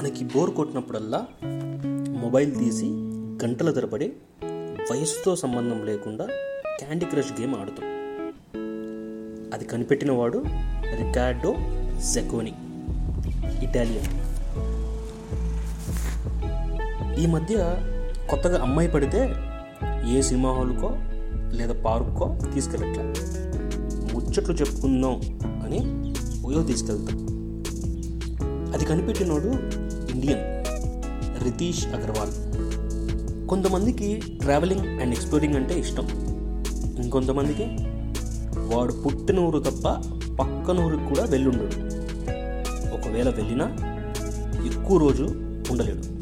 మనకి bore కొట్టినప్పుడల్లా mobile తీసి గంటల తరబడి వయసుతో సంబంధం లేకుండా క్యాండీ క్రష్ గేమ్ ఆడుతాం. అది కనిపెట్టినవాడు రికార్డో జెకోని ఇటాలియన్ ఈ మధ్య కొత్తగా అమ్మాయి పడితే ఏ సినిమా హాల్కో లేదా పార్క్కో తీసుకెళ్ళట్లా. ముచ్చట్లు చెప్పుకుందాం అని ఉయో తీసుకెళ్తాం. అది కనిపెట్టినోడు ఇండియన్ రితీష్ అగర్వాల్ కొంతమందికి ట్రావెలింగ్ అండ్ ఎక్స్ప్లోరింగ్ అంటే ఇష్టం. ఇంకొంతమందికి వాడు పుట్టిన ఊరు తప్ప పక్కన ఊరికి కూడా వెళ్ళుండడు. ఒకవేళ వెళ్ళినా ఎక్కువ రోజు ఉండలేడు.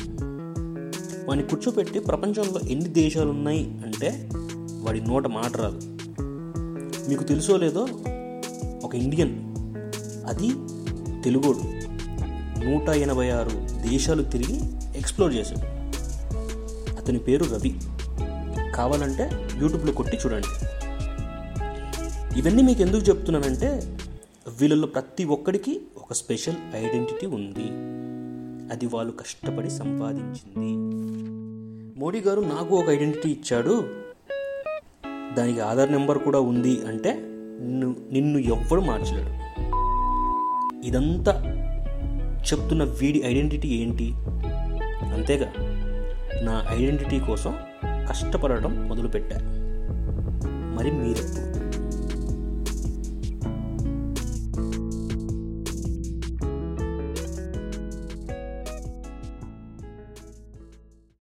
వాడిని కూర్చోపెట్టి ప్రపంచంలో ఎన్ని దేశాలు ఉన్నాయి అంటే వాడి నోట మాట రాదు. మీకు తెలుసో లేదో ఒక ఇండియన్ అది తెలుగోడు. నూట ఎనభై ఆరు దేశాలు తిరిగి ఎక్స్ప్లోర్ చేశాడు. అతని పేరు రవి. కావాలంటే యూట్యూబ్లో కొట్టి చూడండి. ఇవన్నీ మీకు ఎందుకు చెప్తున్నానంటే వీళ్ళలో ప్రతి ఒక్కడికి ఒక స్పెషల్ ఐడెంటిటీ ఉంది. అది వాళ్ళు కష్టపడి సంపాదించింది. మోడీ గారు నాకు ఒక ఐడెంటిటీ ఇచ్చాడు. దానికి ఆధార్ నెంబర్ కూడా ఉంది అంటే నిన్ను నిన్ను ఎవ్వడు మార్చలేడు. ఇదంతా చెప్తున్న వీడి ఐడెంటిటీ ఏంటి? అంతేగా. నా ఐడెంటిటీ కోసం కష్టపడటం మొదలుపెట్టా. మరి మీరెప్పుడు?